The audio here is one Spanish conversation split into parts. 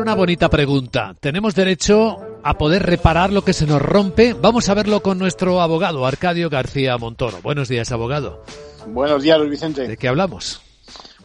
por una bonita pregunta. ¿Tenemos derecho a poder reparar lo que se nos rompe? Vamos a verlo con nuestro abogado, Arcadio García Montoro. Buenos días, abogado. Buenos días, Luis Vicente. ¿De qué hablamos?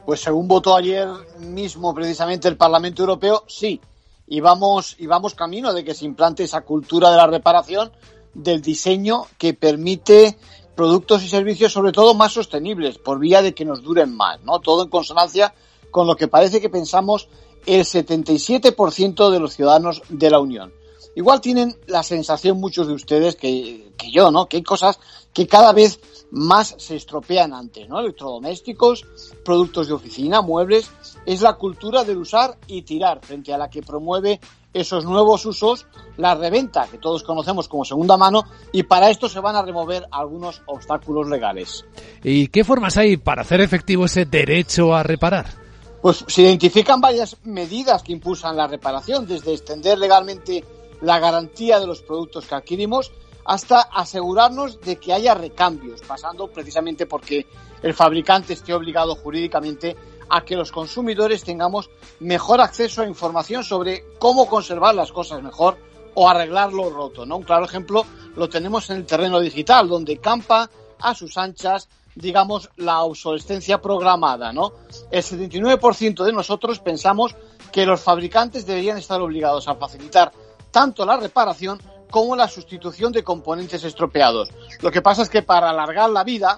Pues según votó ayer mismo precisamente el Parlamento Europeo, sí. Y vamos, y vamos camino de que se implante esa cultura de la reparación, del diseño que permite productos y servicios sobre todo más sostenibles, por vía de que nos duren más, ¿no? Todo en consonancia con lo que parece que pensamos el 77% de los ciudadanos de la Unión. Igual tienen la sensación muchos de ustedes que, que yo, ¿no? Que hay cosas que cada vez más se estropean antes, ¿no? Electrodomésticos, productos de oficina, muebles. Es la cultura del usar y tirar frente a la que promueve esos nuevos usos, la reventa, que todos conocemos como segunda mano, y para esto se van a remover algunos obstáculos legales. ¿Y qué formas hay para hacer efectivo ese derecho a reparar? Pues se identifican varias medidas que impulsan la reparación, desde extender legalmente la garantía de los productos que adquirimos hasta asegurarnos de que haya recambios, pasando precisamente porque el fabricante esté obligado jurídicamente a que los consumidores tengamos mejor acceso a información sobre cómo conservar las cosas mejor o arreglar lo roto. ¿no? Un claro ejemplo lo tenemos en el terreno digital, donde campa a sus anchas, digamos, la obsolescencia programada. ¿no? El 79% de nosotros pensamos que los fabricantes deberían estar obligados a facilitar tanto la reparación como la sustitución de componentes estropeados. Lo que pasa es que para alargar la vida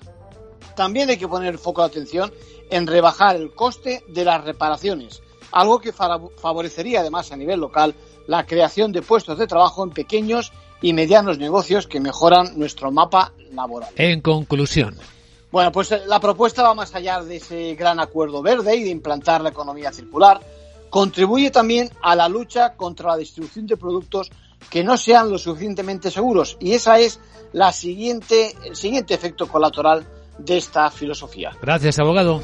también hay que poner el foco de atención en rebajar el coste de las reparaciones, algo que favorecería además a nivel local la creación de puestos de trabajo en pequeños y medianos negocios que mejoran nuestro mapa laboral. En conclusión. Bueno, pues eh, la propuesta va más allá de ese gran acuerdo verde y de implantar la economía circular. Contribuye también a la lucha contra la distribución de productos que no sean lo suficientemente seguros. Y esa es la siguiente, el siguiente efecto colateral de esta filosofía. Gracias, abogado.